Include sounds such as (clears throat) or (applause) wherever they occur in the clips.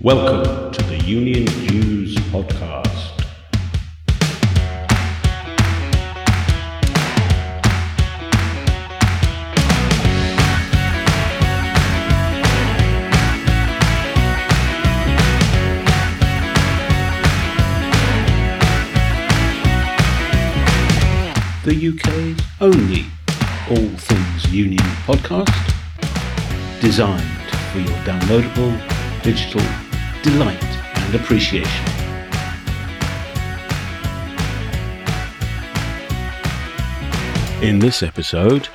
Welcome to the Union Dues podcast. The UK's only all things union podcast, designed for your downloadable digital delight and appreciation. In this episode,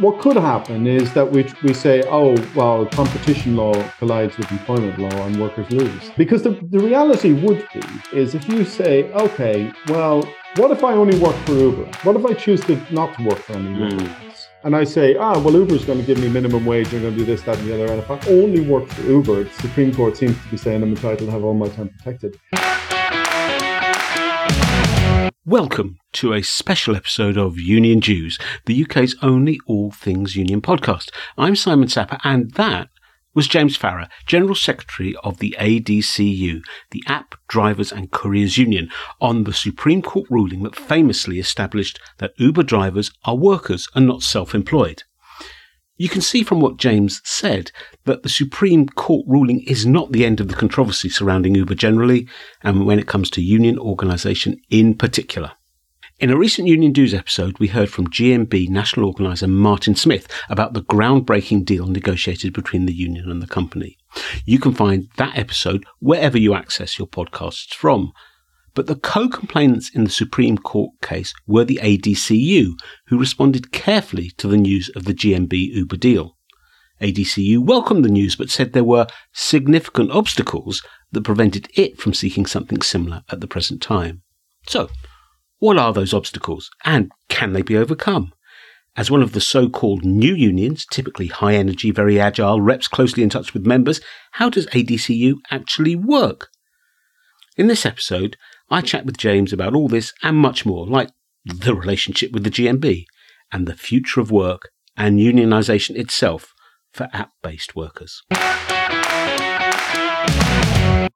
what could happen is that we, we say, oh, well, competition law collides with employment law and workers lose. Because the, the reality would be is if you say, okay, well, what if I only work for Uber? What if I choose to not to work for any Uber? Mm. And I say, ah, well, Uber's going to give me minimum wage, they're going to do this, that, and the other. And if I only work for Uber, the Supreme Court seems to be saying I'm entitled to have all my time protected. Welcome to a special episode of Union Dues, the UK's only all things union podcast. I'm Simon Sapper, and that was James Farrar, General Secretary of the ADCU, the App Drivers and Couriers Union, on the Supreme Court ruling that famously established that Uber drivers are workers and not self-employed. You can see from what James said that the Supreme Court ruling is not the end of the controversy surrounding Uber generally, and when it comes to union organisation in particular. In a recent Union Dues episode, we heard from GMB national organiser Martin Smith about the groundbreaking deal negotiated between the union and the company. You can find that episode wherever you access your podcasts from. But the co-complainants in the Supreme Court case were the ADCU, who responded carefully to the news of the GMB Uber deal. ADCU welcomed the news but said there were significant obstacles that prevented it from seeking something similar at the present time. So, what are those obstacles and can they be overcome? As one of the so-called new unions, typically high energy, very agile, reps closely in touch with members, how does ADCU actually work? In this episode, I chat with James about all this and much more, like the relationship with the GMB and the future of work and unionisation itself for app-based workers.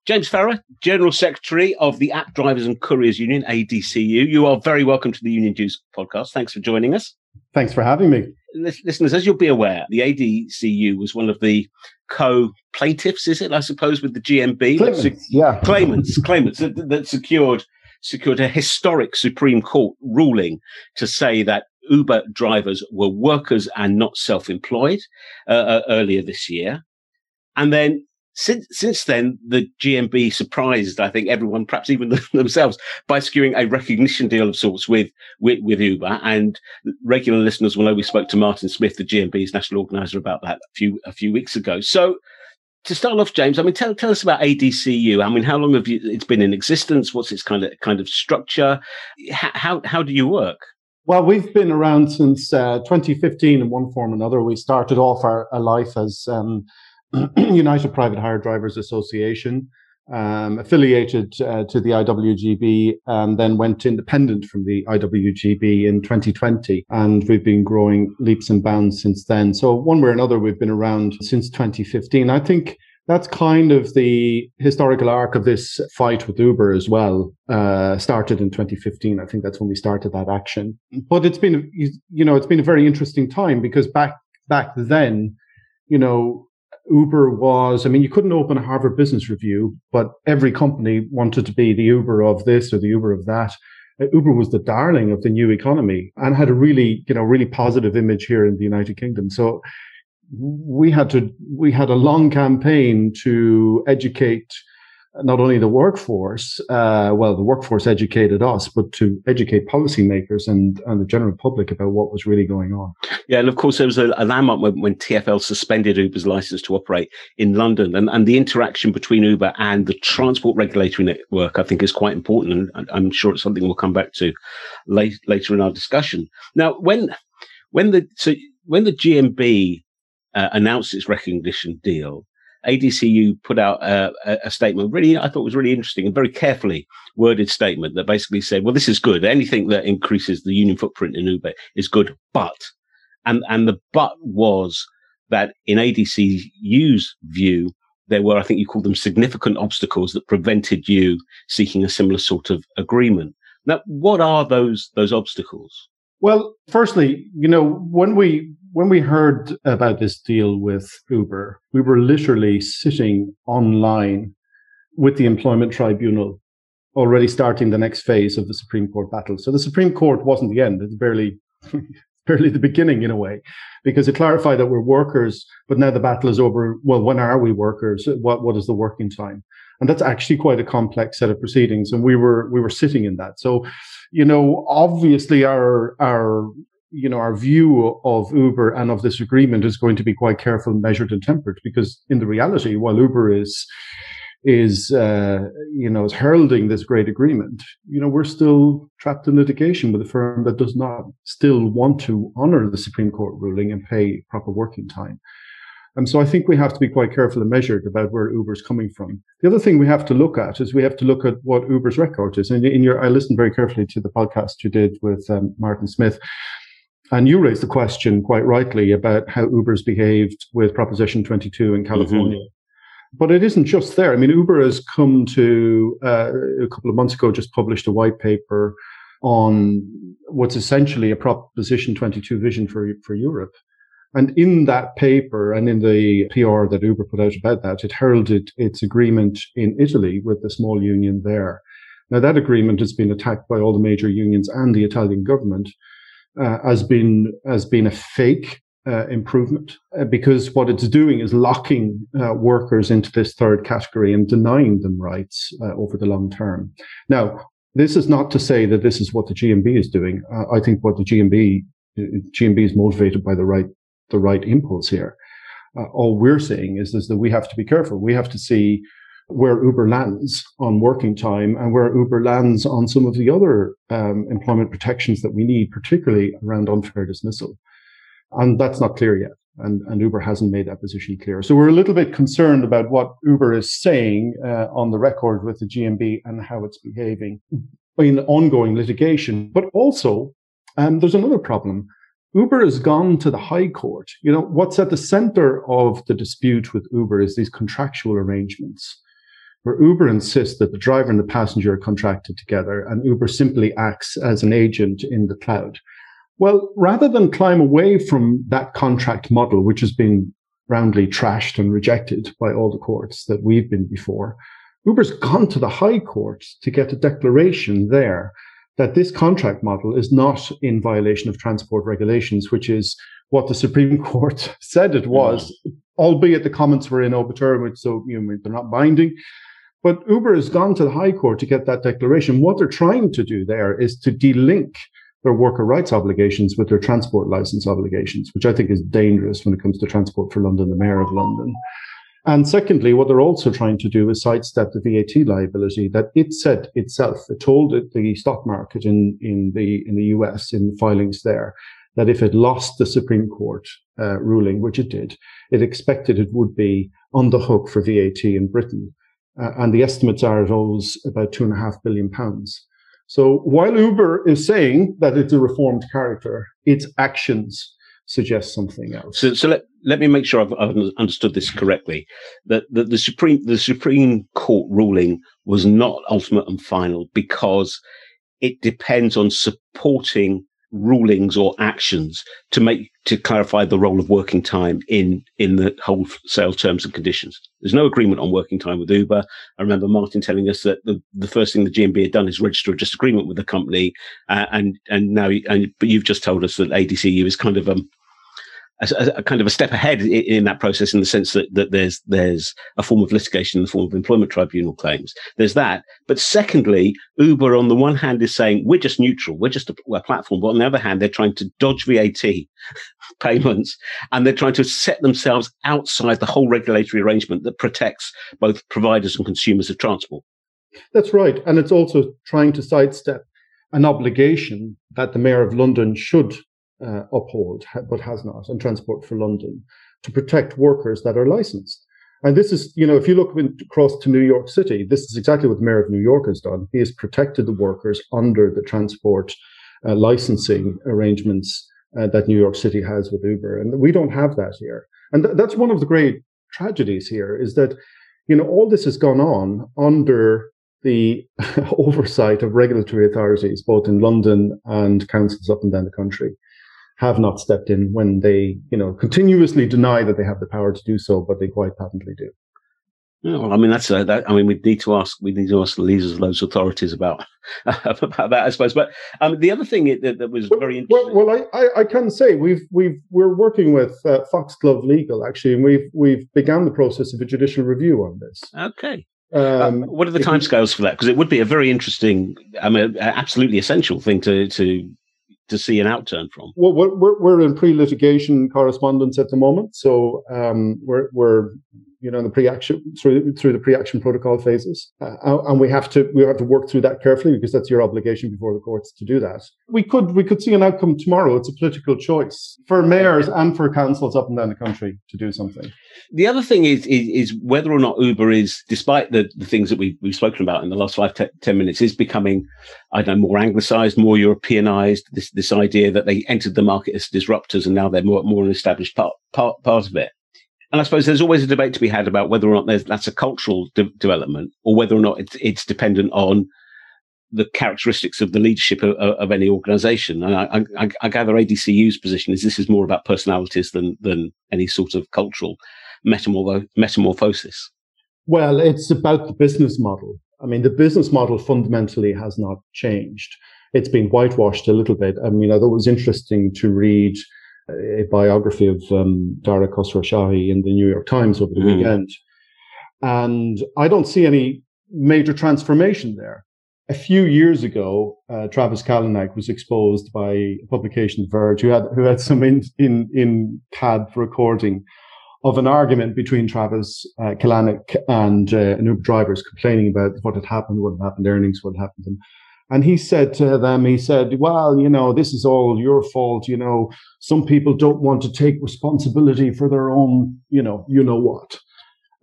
James Farrar, General Secretary of the App Drivers and Couriers Union, ADCU. You are very welcome to the Union Dues podcast. Thanks for joining us. Thanks for having me. Listeners, as you'll be aware, the ADCU was one of the co-plaintiffs, is it, I suppose, with the GMB? Claimants, se- yeah. Claimants, claimants that, that secured secured a historic Supreme Court ruling to say that Uber drivers were workers and not self-employed uh, uh, earlier this year. And then since since then, the GMB surprised, I think, everyone, perhaps even (laughs) themselves, by securing a recognition deal of sorts with, with, with Uber. And regular listeners will know we spoke to Martin Smith, the GMB's national organizer, about that a few a few weeks ago. So, to start off, James, I mean, tell tell us about ADCU. I mean, how long have you it's been in existence? What's its kind of kind of structure? How how, how do you work? Well, we've been around since uh, 2015 in one form or another. We started off our, our life as um, (clears throat) United Private Hire Drivers Association, um, affiliated uh, to the IWGB, and then went independent from the IWGB in 2020. And we've been growing leaps and bounds since then. So, one way or another, we've been around since 2015. I think that's kind of the historical arc of this fight with Uber as well. Uh, started in 2015. I think that's when we started that action. But it's been, you know, it's been a very interesting time because back back then, you know, Uber was, I mean, you couldn't open a Harvard Business Review, but every company wanted to be the Uber of this or the Uber of that. Uh, Uber was the darling of the new economy and had a really, you know, really positive image here in the United Kingdom. So we had to, we had a long campaign to educate not only the workforce, uh, well, the workforce educated us, but to educate policymakers and, and the general public about what was really going on. Yeah, and of course, there was a, a landmark when, when, TFL suspended Uber's license to operate in London, and, and the interaction between Uber and the transport regulatory network, I think, is quite important, and I'm sure it's something we'll come back to late, later in our discussion. Now, when when the so when the GMB uh, announced its recognition deal, ADCU put out a, a, statement, really, I thought was really interesting and very carefully worded statement that basically said, well, this is good. Anything that increases the union footprint in Uber is good, but, and, and the but was that in ADCU's view, there were, I think you called them significant obstacles that prevented you seeking a similar sort of agreement. Now, what are those those obstacles? Well, firstly, you know, when we when we heard about this deal with Uber, we were literally sitting online with the employment tribunal already starting the next phase of the Supreme Court battle. So the Supreme Court wasn't the end. It's barely (laughs) barely the beginning in a way, because it clarified that we're workers, but now the battle is over. Well, when are we workers? What what is the working time? And that's actually quite a complex set of proceedings. And we were we were sitting in that. So, you know, obviously our our you know our view of Uber and of this agreement is going to be quite careful, measured, and tempered, because in the reality, while Uber is is uh, you know is heralding this great agreement, you know we're still trapped in litigation with a firm that does not still want to honor the Supreme Court ruling and pay proper working time. And so I think we have to be quite careful and measured about where Uber's coming from. The other thing we have to look at is we have to look at what Uber's record is. And in your, I listened very carefully to the podcast you did with um, Martin Smith, and you raised the question quite rightly about how Uber's behaved with Proposition 22 in California. Mm-hmm but it isn't just there. I mean, Uber has come to uh, a couple of months ago just published a white paper on what's essentially a Proposition 22 vision for for Europe. And in that paper and in the PR that Uber put out about that, it heralded its agreement in Italy with the small union there. Now, that agreement has been attacked by all the major unions and the Italian government uh, as being as being a fake uh, improvement uh, because what it's doing is locking uh, workers into this third category and denying them rights uh, over the long term. Now, this is not to say that this is what the GMB is doing. I think what the GMB GMB is motivated by the right the right impulse here. All we're saying is, is that we have to be careful. We have to see where Uber lands on working time and where Uber lands on some of the other um, employment protections that we need, particularly around unfair dismissal. And that's not clear yet. And, and Uber hasn't made that position clear. So we're a little bit concerned about what Uber is saying uh, on the record with the GMB and how it's behaving in ongoing litigation. But also, um, there's another problem. Uber has gone to the High Court. You know, what's at the center of the dispute with Uber is these contractual arrangements where Uber insists that the driver and the passenger are contracted together and Uber simply acts as an agent in the cloud. Well, rather than climb away from that contract model, which has been roundly trashed and rejected by all the courts that we've been before, Uber's gone to the High Court to get a declaration there that this contract model is not in violation of transport regulations, which is what the Supreme (laughs) Court said it was, mm. albeit the comments were in obiter, so you know, they're not binding. But Uber has gone to the High Court to get that declaration. What they're trying to do there is to delink their worker rights obligations with their transport license obligations, which I think is dangerous when it comes to Transport for London, the Mayor of London. And secondly, what they're also trying to do is sidestep the VAT liability that it said itself. It told the stock market in, in the in the US in filings there that if it lost the Supreme Court uh, ruling, which it did, it expected it would be on the hook for VAT in Britain. Uh, and the estimates are it owes about two and a half billion pounds. So while Uber is saying that it's a reformed character, its actions suggest something else. So, so let, let me make sure I've, I've understood this correctly. That, that the Supreme the Supreme Court ruling was not ultimate and final because it depends on supporting rulings or actions to make to clarify the role of working time in in the wholesale terms and conditions. There's no agreement on working time with Uber. I remember Martin telling us that the, the first thing the GMB had done is register a disagreement with the company, uh, and and now and but you've just told us that ADCU is kind of um a, a, kind of a step ahead in, in, that process in the sense that, that there's there's a form of litigation in the form of employment tribunal claims. There's that. But secondly, Uber on the one hand is saying we're just neutral, we're just a, we're a platform, but on the other hand, they're trying to dodge VAT (laughs) payments and they're trying to set themselves outside the whole regulatory arrangement that protects both providers and consumers of transport. That's right. And it's also trying to sidestep an obligation that the Mayor of London should uh, uphold, but has not, and Transport for London to protect workers that are licensed. And this is, you know, if you look across to New York City, this is exactly what the mayor of New York has done. He has protected the workers under the transport uh, licensing arrangements uh, that New York City has with Uber. And we don't have that here. And th- that's one of the great tragedies here is that you know, all this has gone on under the (laughs) oversight of regulatory authorities, both in London and councils up and down the country, have not stepped in when they, you know, continuously deny that they have the power to do so, but they quite patently do. Yeah, well, I mean that's uh, that. I mean, we need to ask. We need to ask the leaders of those authorities about (laughs) about that, I suppose. But um, the other thing that, that was well, very interesting. Well, well I, I, I, can say we've we've we're working with uh, Foxglove Legal actually, and we've we've begun the process of a judicial review on this. Okay. Um, uh, what are the timescales for that? Because it would be a very interesting, I mean, absolutely essential thing to to to see an outturn from. Well, we're we're in pre-litigation correspondence at the moment, so um, we're we're you know, the pre-action through through the pre-action protocol phases, uh, and we have to we have to work through that carefully because that's your obligation before the courts to do that. We could we could see an outcome tomorrow. It's a political choice for mayors and for councils up and down the country to do something. The other thing is is, is whether or not Uber is, despite the, the things that we, we've spoken about in the last five te- ten minutes, is becoming, I don't know, more anglicised, more Europeanised. This this idea that they entered the market as disruptors and now they're more more an established part part part of it. And I suppose there's always a debate to be had about whether or not that's a cultural de- development or whether or not it's, it's dependent on the characteristics of the leadership of, of any organization. And I, I, I, gather ADCU's position is this is more about personalities than, than any sort of cultural metamorph- metamorphosis. Well, it's about the business model. I mean, the business model fundamentally has not changed. It's been whitewashed a little bit. I mean, I thought it was interesting to read a biography of um, Dara Khosrowshahi in the New York Times over the mm. weekend. And I don't see any major transformation there. A few years ago, uh, Travis Kalanick was exposed by a publication, Verge, who had who had some in in, in CAD recording of an argument between Travis uh, Kalanick and uh, an Uber drivers complaining about what had happened, what had happened, earnings, what had happened. And and he said to them, he said, well, you know, this is all your fault. You know, some people don't want to take responsibility for their own, you know, you know what.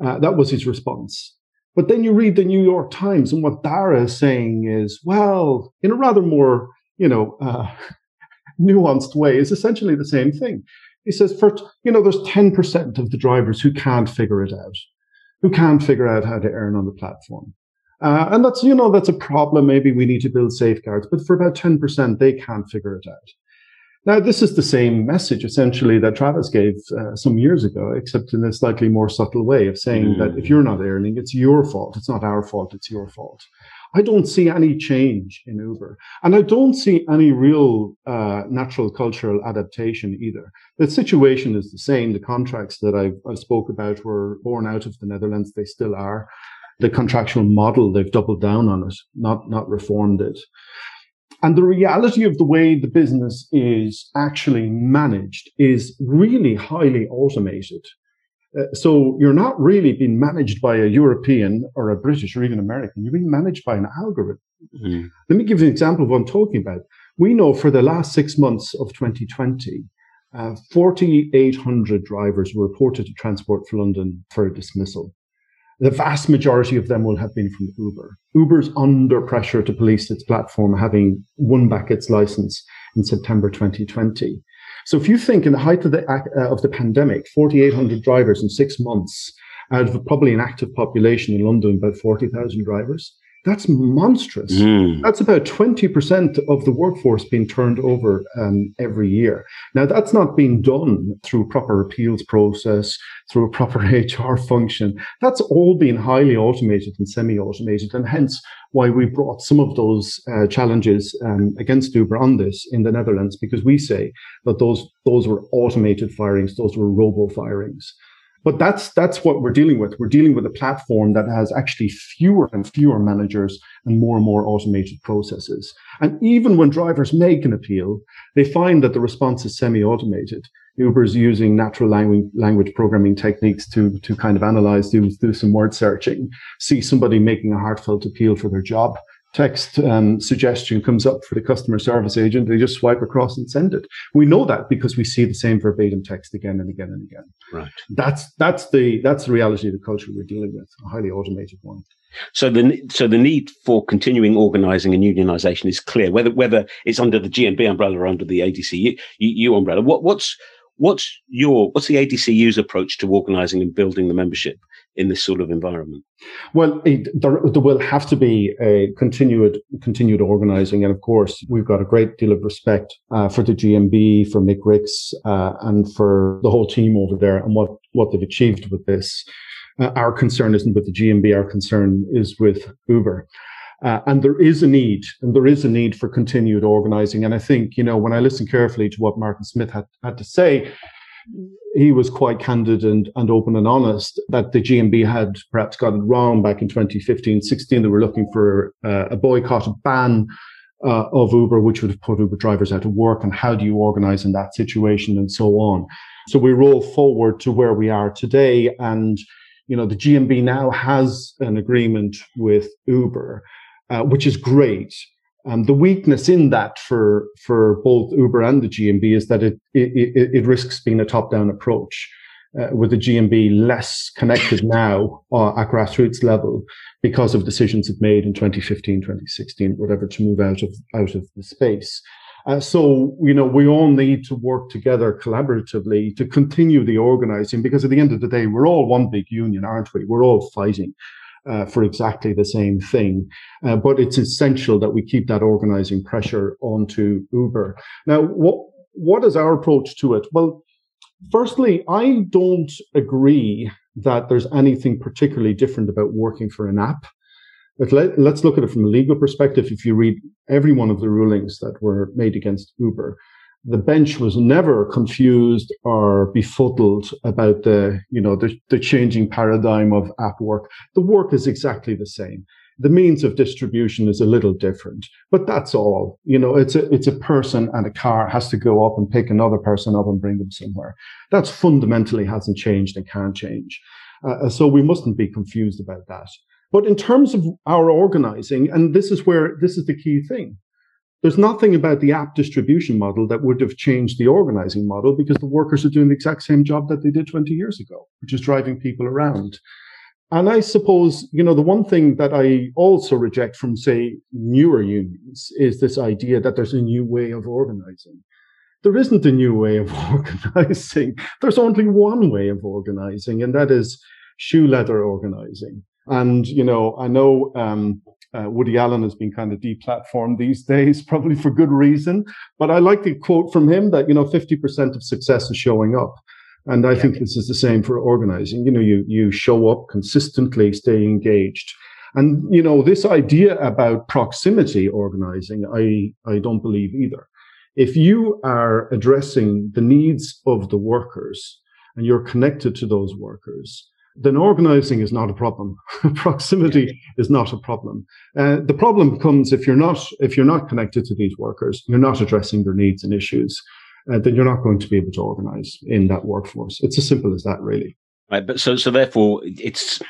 Uh, that was his response. But then you read the New York Times and what Dara is saying is, well, in a rather more, you know, uh, (laughs) nuanced way, is essentially the same thing. He says, for, you know, there's 10% of the drivers who can't figure it out, who can't figure out how to earn on the platform. Uh, and that's, you know, that's a problem. Maybe we need to build safeguards, but for about 10%, they can't figure it out. Now, this is the same message essentially that Travis gave uh, some years ago, except in a slightly more subtle way of saying mm. that if you're not earning, it's your fault. It's not our fault. It's your fault. I don't see any change in Uber. And I don't see any real uh, natural cultural adaptation either. The situation is the same. The contracts that I, I spoke about were born out of the Netherlands. They still are the contractual model. They've doubled down on it, not, not reformed it. And the reality of the way the business is actually managed is really highly automated. Uh, so you're not really being managed by a European or a British or even American. You're being managed by an algorithm. Mm. Let me give you an example of what I'm talking about. We know for the last six months of 2020, uh, 4,800 drivers were reported to Transport for London for dismissal the vast majority of them will have been from Uber. Uber's under pressure to police its platform, having won back its license in September 2020. So if you think in the height of the, uh, of the pandemic, 4,800 drivers in six months out of probably an active population in London, about 40,000 drivers, that's monstrous. Mm. That's about 20% of the workforce being turned over um, every year. Now, that's not being done through proper appeals process, through a proper (laughs) HR function. That's all being highly automated and semi-automated, and hence why we brought some of those uh, challenges um, against Uber on this in the Netherlands, because we say that those those were automated firings, those were robo firings. But that's that's what we're dealing with. We're dealing with a platform that has actually fewer and fewer managers and more and more automated processes. And even when drivers make an appeal, they find that the response is semi-automated. Uber's using natural language, language programming techniques to, to kind of analyze, do, do some word searching, see somebody making a heartfelt appeal for their job text um, suggestion comes up for the customer service agent, they just swipe across and send it. We know that because we see the same verbatim text again and again and again. Right. That's that's the that's the reality of the culture we're dealing with, a highly automated one. So the so the need for continuing organising and unionisation is clear. Whether whether it's under the GMB umbrella or under the ADCU umbrella, what what's what's your what's the ADCU's approach to organising and building the membership in this sort of environment? Well, it, there, there, will have to be a continued continued organising, and of course, we've got a great deal of respect uh, for the GMB, for Mick Rix, uh, and for the whole team over there, and what what they've achieved with this. Uh, our concern isn't with the GMB; our concern is with Uber. Uh, and there is a need, and there is a need for continued organising. And I think, you know, when I listen carefully to what Martin Smith had, had to say, he was quite candid and, and open and honest that the GMB had perhaps got it wrong back in 2015 16. They were looking for uh, a boycott, a ban uh, of Uber, which would have put Uber drivers out of work. And how do you organize in that situation and so on? So we roll forward to where we are today. And, you know, the GMB now has an agreement with Uber, uh, which is great. Um, the weakness in that for for both Uber and the GMB is that it it, it risks being a top down approach. Uh, with the GMB less connected (laughs) now uh, at grassroots level because of decisions it made in 2015, 2016, whatever, to move out of out of the space. Uh, so, you know, we all need to work together collaboratively to continue the organizing because at the end of the day, we're all one big union, aren't we? We're all fighting uh, for exactly the same thing. Uh, but it's essential that we keep that organizing pressure onto Uber. Now, what what is our approach to it? Well, firstly, I don't agree that there's anything particularly different about working for an app. But let, us look at it from a legal perspective. If you read every one of the rulings that were made against Uber, the bench was never confused or befuddled about the, you know, the, the changing paradigm of app work. The work is exactly the same. The means of distribution is a little different, but that's all. You know, it's a, it's a person and a car has to go up and pick another person up and bring them somewhere. That's fundamentally hasn't changed and can't change. Uh, so we mustn't be confused about that. But in terms of our organizing, and this is where this is the key thing there's nothing about the app distribution model that would have changed the organizing model because the workers are doing the exact same job that they did 20 years ago, which is driving people around. And I suppose, you know, the one thing that I also reject from, say, newer unions is this idea that there's a new way of organizing. There isn't a new way of (laughs) organizing. There's only one way of organizing, and that is shoe leather organizing. And, you know, I know um, uh, Woody Allen has been kind of deplatformed these (laughs) days, probably for good reason. But I like the quote from him that, you know, 50% of success is showing up. And I yeah. think this is the same for organizing. You know, you, you show up consistently, stay engaged. And, you know, this idea about proximity organizing, I, I don't believe either. If you are addressing the needs of the workers and you're connected to those workers, then organizing is not a problem. (laughs) Proximity yeah. is not a problem. Uh, the problem comes if you're not if you're not connected to these workers, you're not addressing their needs and issues. Uh, then you're not going to be able to organize in that workforce. It's as simple as that, really. Right, but so so therefore, it's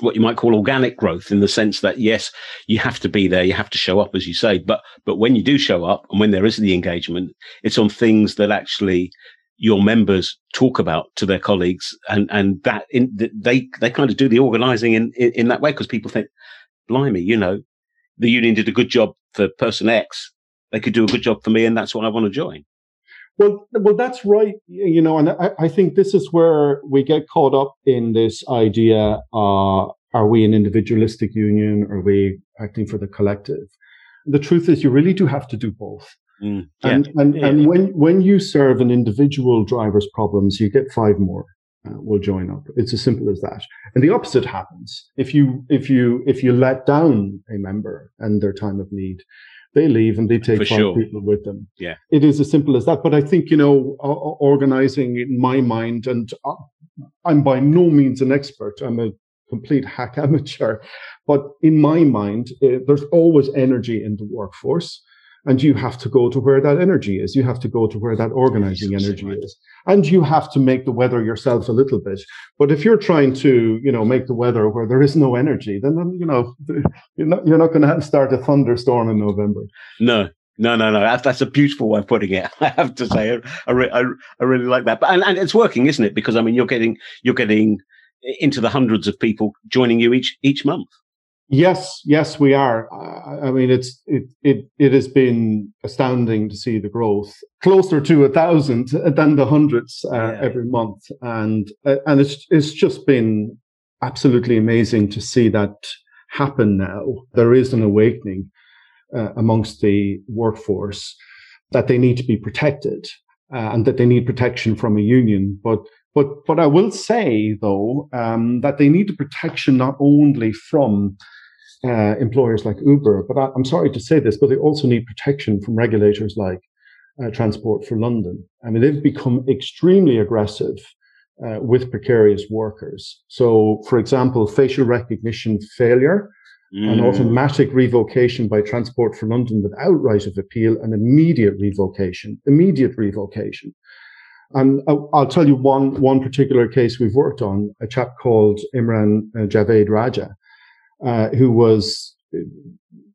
what you might call organic growth in the sense that yes, you have to be there, you have to show up, as you say. But but when you do show up and when there is the engagement, it's on things that actually your members talk about to their colleagues and and that in, they they kind of do the organizing in in, in that way because people think blimey you know the union did a good job for person x. They could do a good job for me and that's what i want to join. Well well that's right you know and i, I think this is where we get caught up in this idea uh, are we an individualistic union? Are we acting for the collective? The truth is you really do have to do both Mm, yeah. And and, yeah. and when when you serve an individual driver's problems, you get five more uh, will join up. It's as simple as that. And the opposite happens if you if you if you let down a member and their time of need. They leave and they take For five sure. people with them. Yeah, it is as simple as that. But I think you know, organizing in my mind, and uh, I'm by no means an expert. I'm a complete hack (laughs) amateur, but in my mind, uh, there's always energy in the workforce and you have to go to where that energy is. You have to go to where that organizing energy is. And you have to make the weather yourself a little bit. But if you're trying to, you know, make the weather where there is no energy, then, you know, (laughs) you're not, you're not going (laughs) to start a thunderstorm in November. No, no, no, no. That's, that's a beautiful way of putting it. (laughs) I have to say, I, I, I, I really like that. But and, and it's working, isn't it? Because I mean, you're getting you're getting into the hundreds of people joining you each each month. Yes, yes, we are. I mean, it's it it it has been astounding to see the growth, closer to a thousand than the hundreds uh, yeah. every month, and uh, and it's it's just been absolutely amazing to see that happen now. There is an awakening uh, amongst the workforce that they need to be protected uh, and that they need protection from a union. But but but I will say though um, that they need the protection not only from uh, employers like Uber, but I, am sorry to say this, but they also need protection from regulators like uh, Transport for London. I mean, they've become extremely aggressive uh, with precarious workers. So, for example, facial recognition failure, mm. an automatic revocation by Transport for London without right of appeal, and immediate revocation, immediate revocation. And I'll, I'll tell you one one particular case we've worked on. A chap called Imran uh, Javed Raja, uh, who was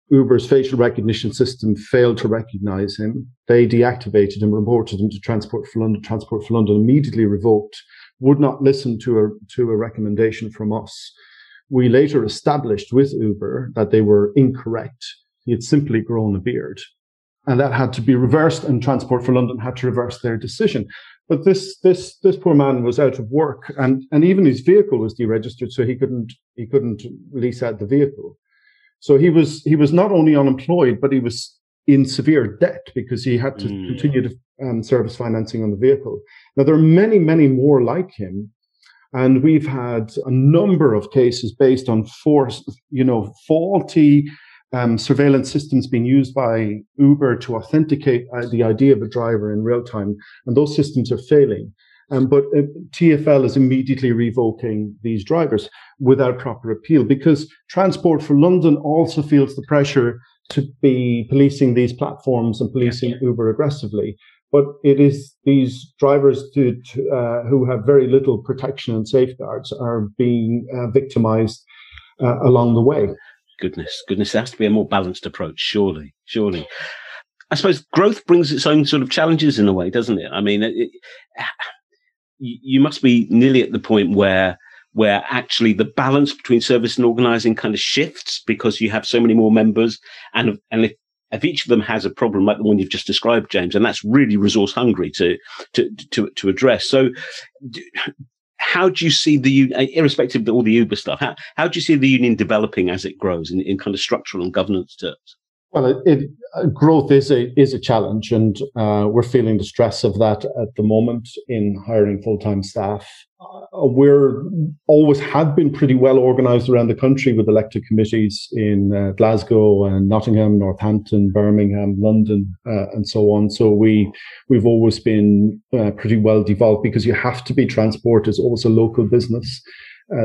Uber's facial recognition system failed to recognize him. They deactivated him, reported him to Transport for London. Transport for London immediately revoked would not listen to a, to a recommendation from us. We later established with Uber that they were incorrect. He had simply grown a beard. And that had to be reversed, and Transport for London had to reverse their decision. But this this this poor man was out of work, and and even his vehicle was deregistered, so he couldn't he couldn't lease out the vehicle. So he was he was not only unemployed, but he was in severe debt because he had to mm. continue to um, service financing on the vehicle. Now, there are many, many more like him. And we've had a number of cases based on force, you know, faulty um, surveillance systems being used by Uber to authenticate uh, the ID of a driver in real time. And those systems are failing. Um, but uh, TFL is immediately revoking these drivers without proper appeal because Transport for London also feels the pressure to be policing these platforms and policing yeah. Uber aggressively. But it is these drivers to, to, uh, who have very little protection and safeguards are being uh, victimized uh, along the way. Goodness, goodness, there has to be a more balanced approach, surely, surely. I suppose growth brings its own sort of challenges in a way, doesn't it? I mean, it, it, you must be nearly at the point where where actually the balance between service and organizing kind of shifts because you have so many more members and and if, if each of them has a problem like the one you've just described james and that's really resource hungry to to to, to address so how do you see the uh, irrespective of all the uber stuff how, how do you see the union developing as it grows in, in kind of structural and governance terms well, it, it, uh, growth is a is a challenge, and uh, we're feeling the stress of that at the moment in hiring full time staff. Uh, we're always have been pretty well organised around the country with elected committees in uh, Glasgow and Nottingham, Northampton, Birmingham, London, uh, and so on. So we we've always been uh, pretty well devolved because you have to be transport is always a local business.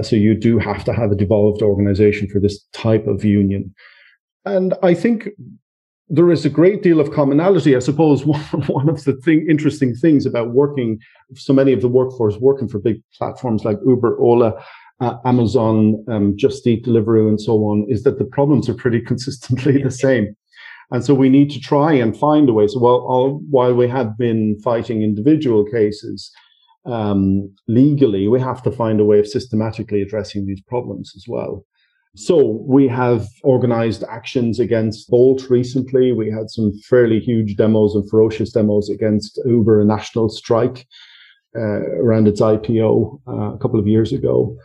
so you do have to have a devolved organisation for this type of union. And I think there is a great deal of commonality. I suppose one, (laughs) one of the thing, interesting things about working, so many of the workforce working for big platforms like Uber, Ola, uh, Amazon, um, Just Eat, Deliveroo, and so on, is that the problems are pretty (laughs) consistently the same. And so we need to try and find a way. So while, all, while we have been fighting individual cases um, legally, we have to find a way of systematically addressing these problems as well. So we have organized actions against Bolt recently. We had some fairly huge demos and ferocious demos against Uber, a national strike uh, around its IPO uh, a couple of years ago.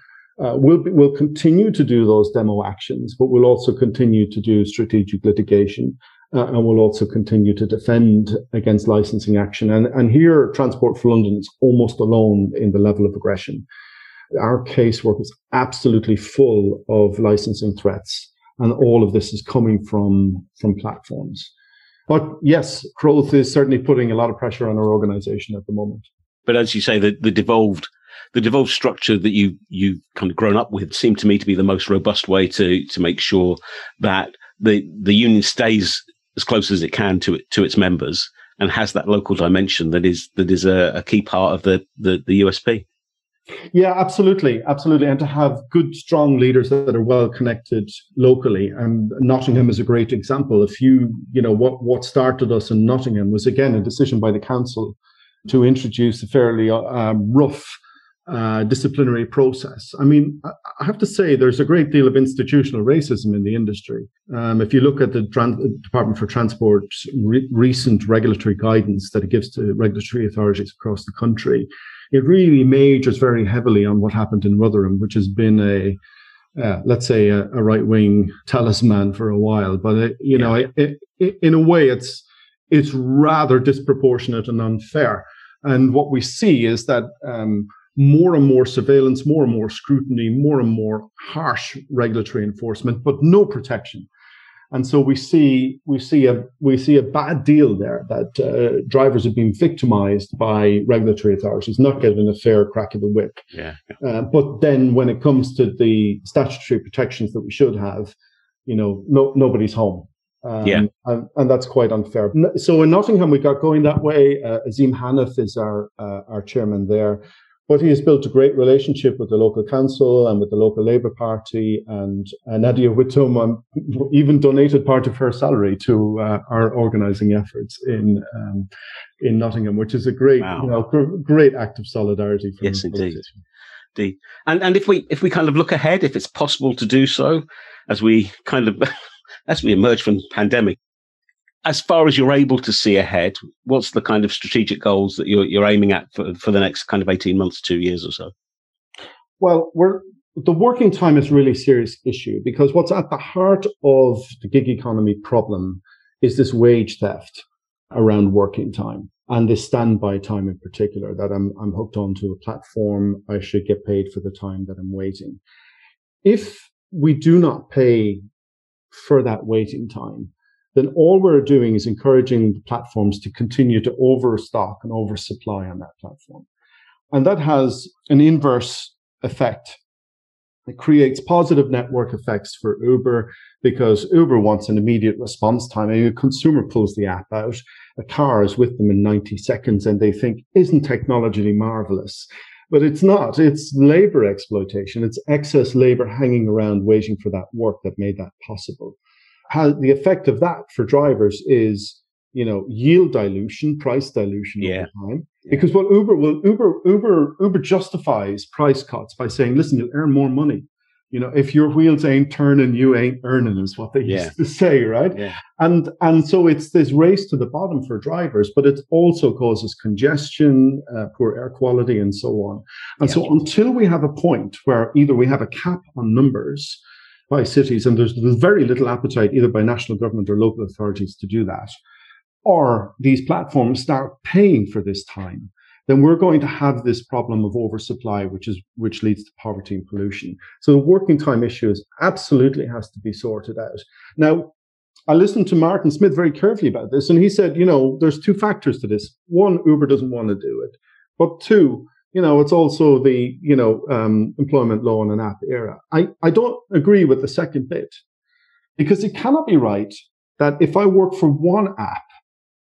Uh, we'll, be, we'll continue to do those demo actions, but we'll also continue to do strategic litigation. Uh, and we'll also continue to defend against licensing action. And, and here, Transport for London is almost alone in the level of aggression our casework is absolutely full of licensing threats. And all of this is coming from, from platforms. But yes, growth is certainly putting a lot of pressure on our organization at the moment. But as you say, the, the devolved the devolved structure that you you've kind of grown up with seemed to me to be the most robust way to to make sure that the the union stays as close as it can to it to its members and has that local dimension that is that is a, a key part of the, the the USP. Yeah, absolutely, absolutely, and to have good, strong leaders that are well connected locally. And Nottingham is a great example. If you, you know, what what started us in Nottingham was again a decision by the council to introduce a fairly um, rough uh, disciplinary process. I mean, I have to say there's a great deal of institutional racism in the industry. Um, if you look at the Department for Transport's re- recent regulatory guidance that it gives to regulatory authorities across the country, it really majors very heavily on what happened in Rotherham, which has been a uh, let's say a, a right wing talisman for a while. But it, you yeah. know, it, it, in a way, it's it's rather disproportionate and unfair. And what we see is that um, more and more surveillance, more and more scrutiny, more and more harsh regulatory enforcement, but no protection. And so we see we see a we see a bad deal there that uh, drivers are being victimized by regulatory authorities, not getting a fair crack of the whip. Yeah. Uh, but then when it comes to the statutory protections that we should have, you know, no, nobody's home. Um, yeah. And, and, that's quite unfair. So in Nottingham, we got going that way. Uh, Azim Hanif is our uh, our chairman there. But he has built a great relationship with the local council and with the local Labour Party. And uh, Nadia Whittome even donated part of her salary to uh, our organising efforts in um, in Nottingham, which is a great, wow. you know, gr- great act of solidarity. From yes, indeed. indeed. And and if we if we kind of look ahead, if it's possible to do so, as we kind of (laughs) as we emerge from the pandemic, as far as you're able to see ahead, what's the kind of strategic goals that you're, you're aiming at for, for the next kind of 18 months, two years or so? Well, we're, the working time is a really serious issue because what's at the heart of the gig economy problem is this wage theft around working time and this standby time in particular that I'm, I'm hooked onto a platform. I should get paid for the time that I'm waiting. If we do not pay for that waiting time, then all we're doing is encouraging the platforms to continue to overstock and oversupply on that platform. And that has an inverse effect. It creates positive network effects for Uber because Uber wants an immediate response time. A consumer pulls the app out, a car is with them in 90 seconds, and they think, isn't technology marvelous? But it's not. It's labor exploitation. It's excess labor hanging around waiting for that work that made that possible how the effect of that for drivers is you know yield dilution price dilution yeah. over time because what uber will uber uber uber justifies price cuts by saying listen you'll earn more money you know if your wheels ain't turning you ain't earning is what they yeah. used to say right yeah. and and so it's this race to the bottom for drivers but it also causes congestion uh, poor air quality and so on and so until we have a point where either we have a cap on numbers by cities, and there's, there's very little appetite either by national government or local authorities to do that, or these platforms start paying for this time, then we're going to have this problem of oversupply, which is which leads to poverty and pollution. So the working time issues absolutely has to be sorted out. Now, I listened to Martin Smith very carefully about this, and he said, you know, there's two factors to this. One, Uber doesn't want to do it, but two, you know, it's also the, you know, um, employment law in an app era. I, I don't agree with the second bit because it cannot be right that if I work for one app,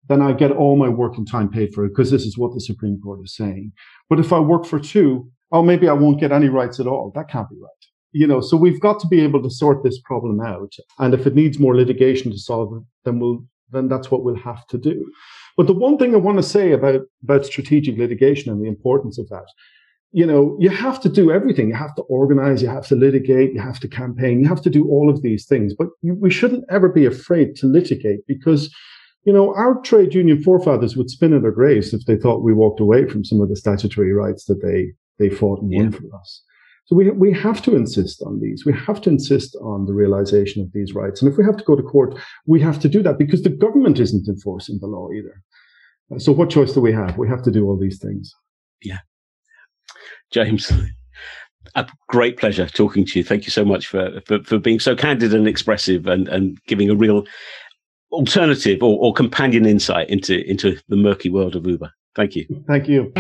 then I get all my working time paid for it because this is what the Supreme Court is saying. But if I work for two, oh, maybe I won't get any rights at all. That can't be right. You know, so we've got to be able to sort this problem out. And if it needs more litigation to solve it, then we'll, then that's what we'll have to do. But the one thing I want to say about, about strategic litigation and the importance of that, you know, you have to do everything. You have to organize, you have to litigate, you have to campaign, you have to do all of these things. But you, we shouldn't ever be afraid to litigate because, you know, our trade union forefathers would spin in their graves if they thought we walked away from some of the statutory rights that they, they fought and yeah. won for us. So we, we have to insist on these. We have to insist on the realization of these rights. And if we have to go to court, we have to do that because the government isn't enforcing the law either. So what choice do we have? We have to do all these things. Yeah. James, a great pleasure talking to you. Thank you so much for, for, for being so candid and expressive and, and giving a real alternative or, or companion insight into, into the murky world of Uber. Thank you. Thank you.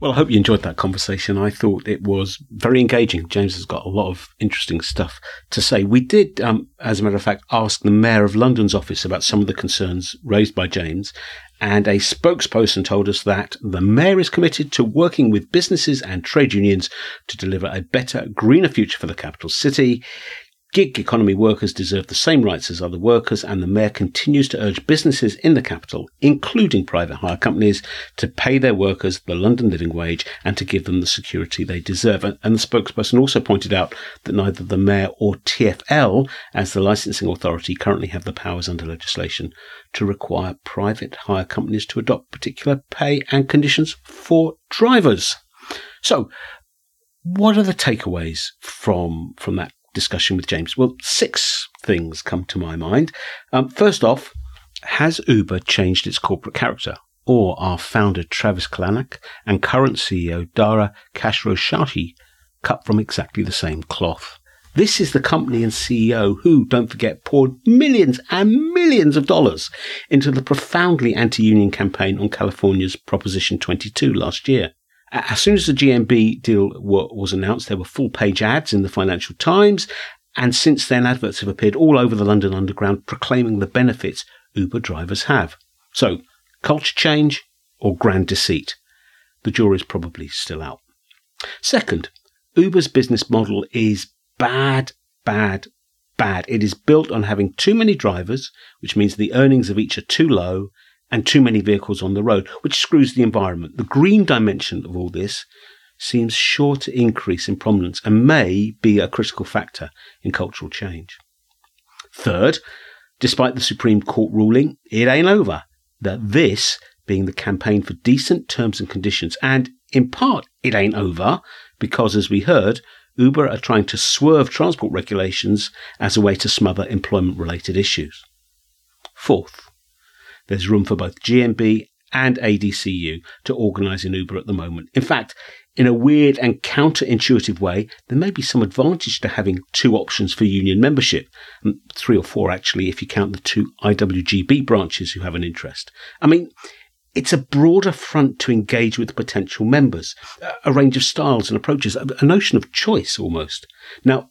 Well, I hope you enjoyed that conversation. I thought it was very engaging. James has got a lot of interesting stuff to say. We did, um, as a matter of fact, ask the Mayor of London's office about some of the concerns raised by James, and a spokesperson told us that the Mayor is committed to working with businesses and trade unions to deliver a better, greener future for the capital city. Gig economy workers deserve the same rights as other workers, and the Mayor continues to urge businesses in the capital, including private hire companies, to pay their workers the London living wage and to give them the security they deserve. And, the spokesperson also pointed out that neither the Mayor or TFL, as the licensing authority, currently have the powers under legislation to require private hire companies to adopt particular pay and conditions for drivers. So, what are the takeaways from from that discussion with James? Well, six things come to my mind. Um, first off, has Uber changed its corporate character? Or are founder Travis Kalanick and current CEO Dara Khosrowshahi cut from exactly the same cloth? This is the company and CEO who, don't forget, poured millions and millions of dollars into the profoundly anti union campaign on California's Proposition 22 last year. As soon as the GMB deal was announced, there were full page ads in the Financial Times. And since then, adverts have appeared all over the London Underground proclaiming the benefits Uber drivers have. So, culture change or grand deceit? The jury's probably still out. Second, Uber's business model is bad, bad, bad. It is built on having too many drivers, which means the earnings of each are too low, and too many vehicles on the road, which screws the environment. The green dimension of all this seems sure to increase in prominence and may be a critical factor in cultural change. Third, despite the Supreme Court ruling, it ain't over. That this being the campaign for decent terms and conditions, and in part, it ain't over because, as we heard, Uber are trying to swerve transport regulations as a way to smother employment related issues. Fourth, there's room for both GMB and ADCU to organise in Uber at the moment. In fact, in a weird and counterintuitive way, there may be some advantage to having two options for union membership, mm, three or four actually, if you count the two IWGB branches who have an interest. I mean, it's a broader front to engage with potential members, a range of styles and approaches, a notion of choice almost. Now,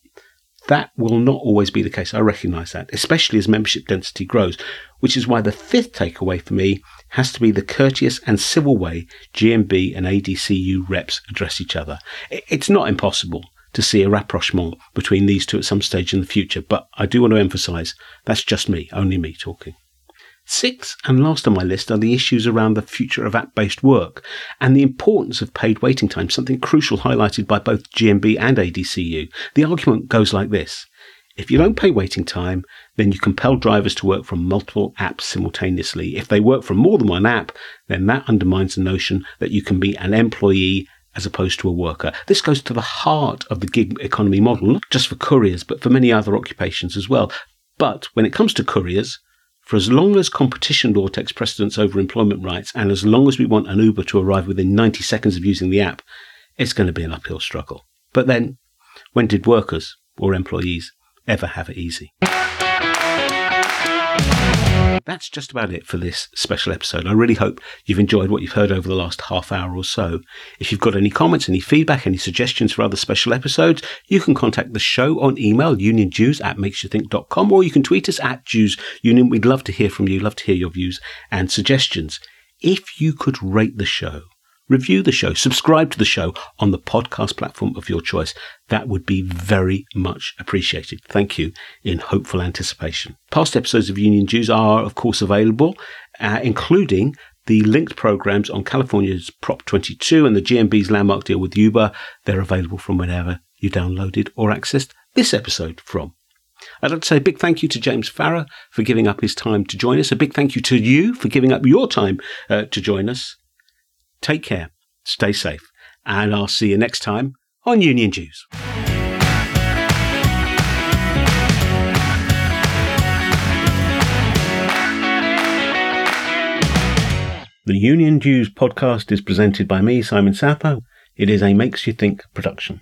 that will not always be the case. I recognize that, especially as membership density grows, which is why the fifth takeaway for me has to be the courteous and civil way GMB and ADCU reps address each other. It's not impossible to see a rapprochement between these two at some stage in the future, but I do want to emphasize that's just me, only me talking. Six, and last on my list, are the issues around the future of app based work and the importance of paid waiting time, something crucial highlighted by both GMB and ADCU. The argument goes like this If you don't pay waiting time, then you compel drivers to work from multiple apps simultaneously. If they work from more than one app, then that undermines the notion that you can be an employee as opposed to a worker. This goes to the heart of the gig economy model, not just for couriers, but for many other occupations as well. But when it comes to couriers, for as long as competition law takes precedence over employment rights, and as long as we want an Uber to arrive within 90 seconds of using the app, it's going to be an uphill struggle. But then, when did workers or employees ever have it easy? That's just about it for this special episode. I really hope you've enjoyed what you've heard over the last half hour or so. If you've got any comments, any feedback, any suggestions for other special episodes, you can contact the show on email, uniondues at makesyouthink.com, or you can tweet us at Dues Union. We'd love to hear from you, love to hear your views and suggestions. If you could rate the show, review the show, subscribe to the show on the podcast platform of your choice. That would be very much appreciated. Thank you in hopeful anticipation. Past episodes of Union Dues are, of course, available, uh, including the linked programs on California's Prop 22 and the GMB's landmark deal with Uber. They're available from whenever you downloaded or accessed this episode from. I'd like to say a big thank you to James Farrar for giving up his time to join us. A big thank you to you for giving up your time uh, to join us. Take care, stay safe, and I'll see you next time on Union Dues. The Union Dues podcast is presented by me, Simon Sapper. It is a Makes You Think production.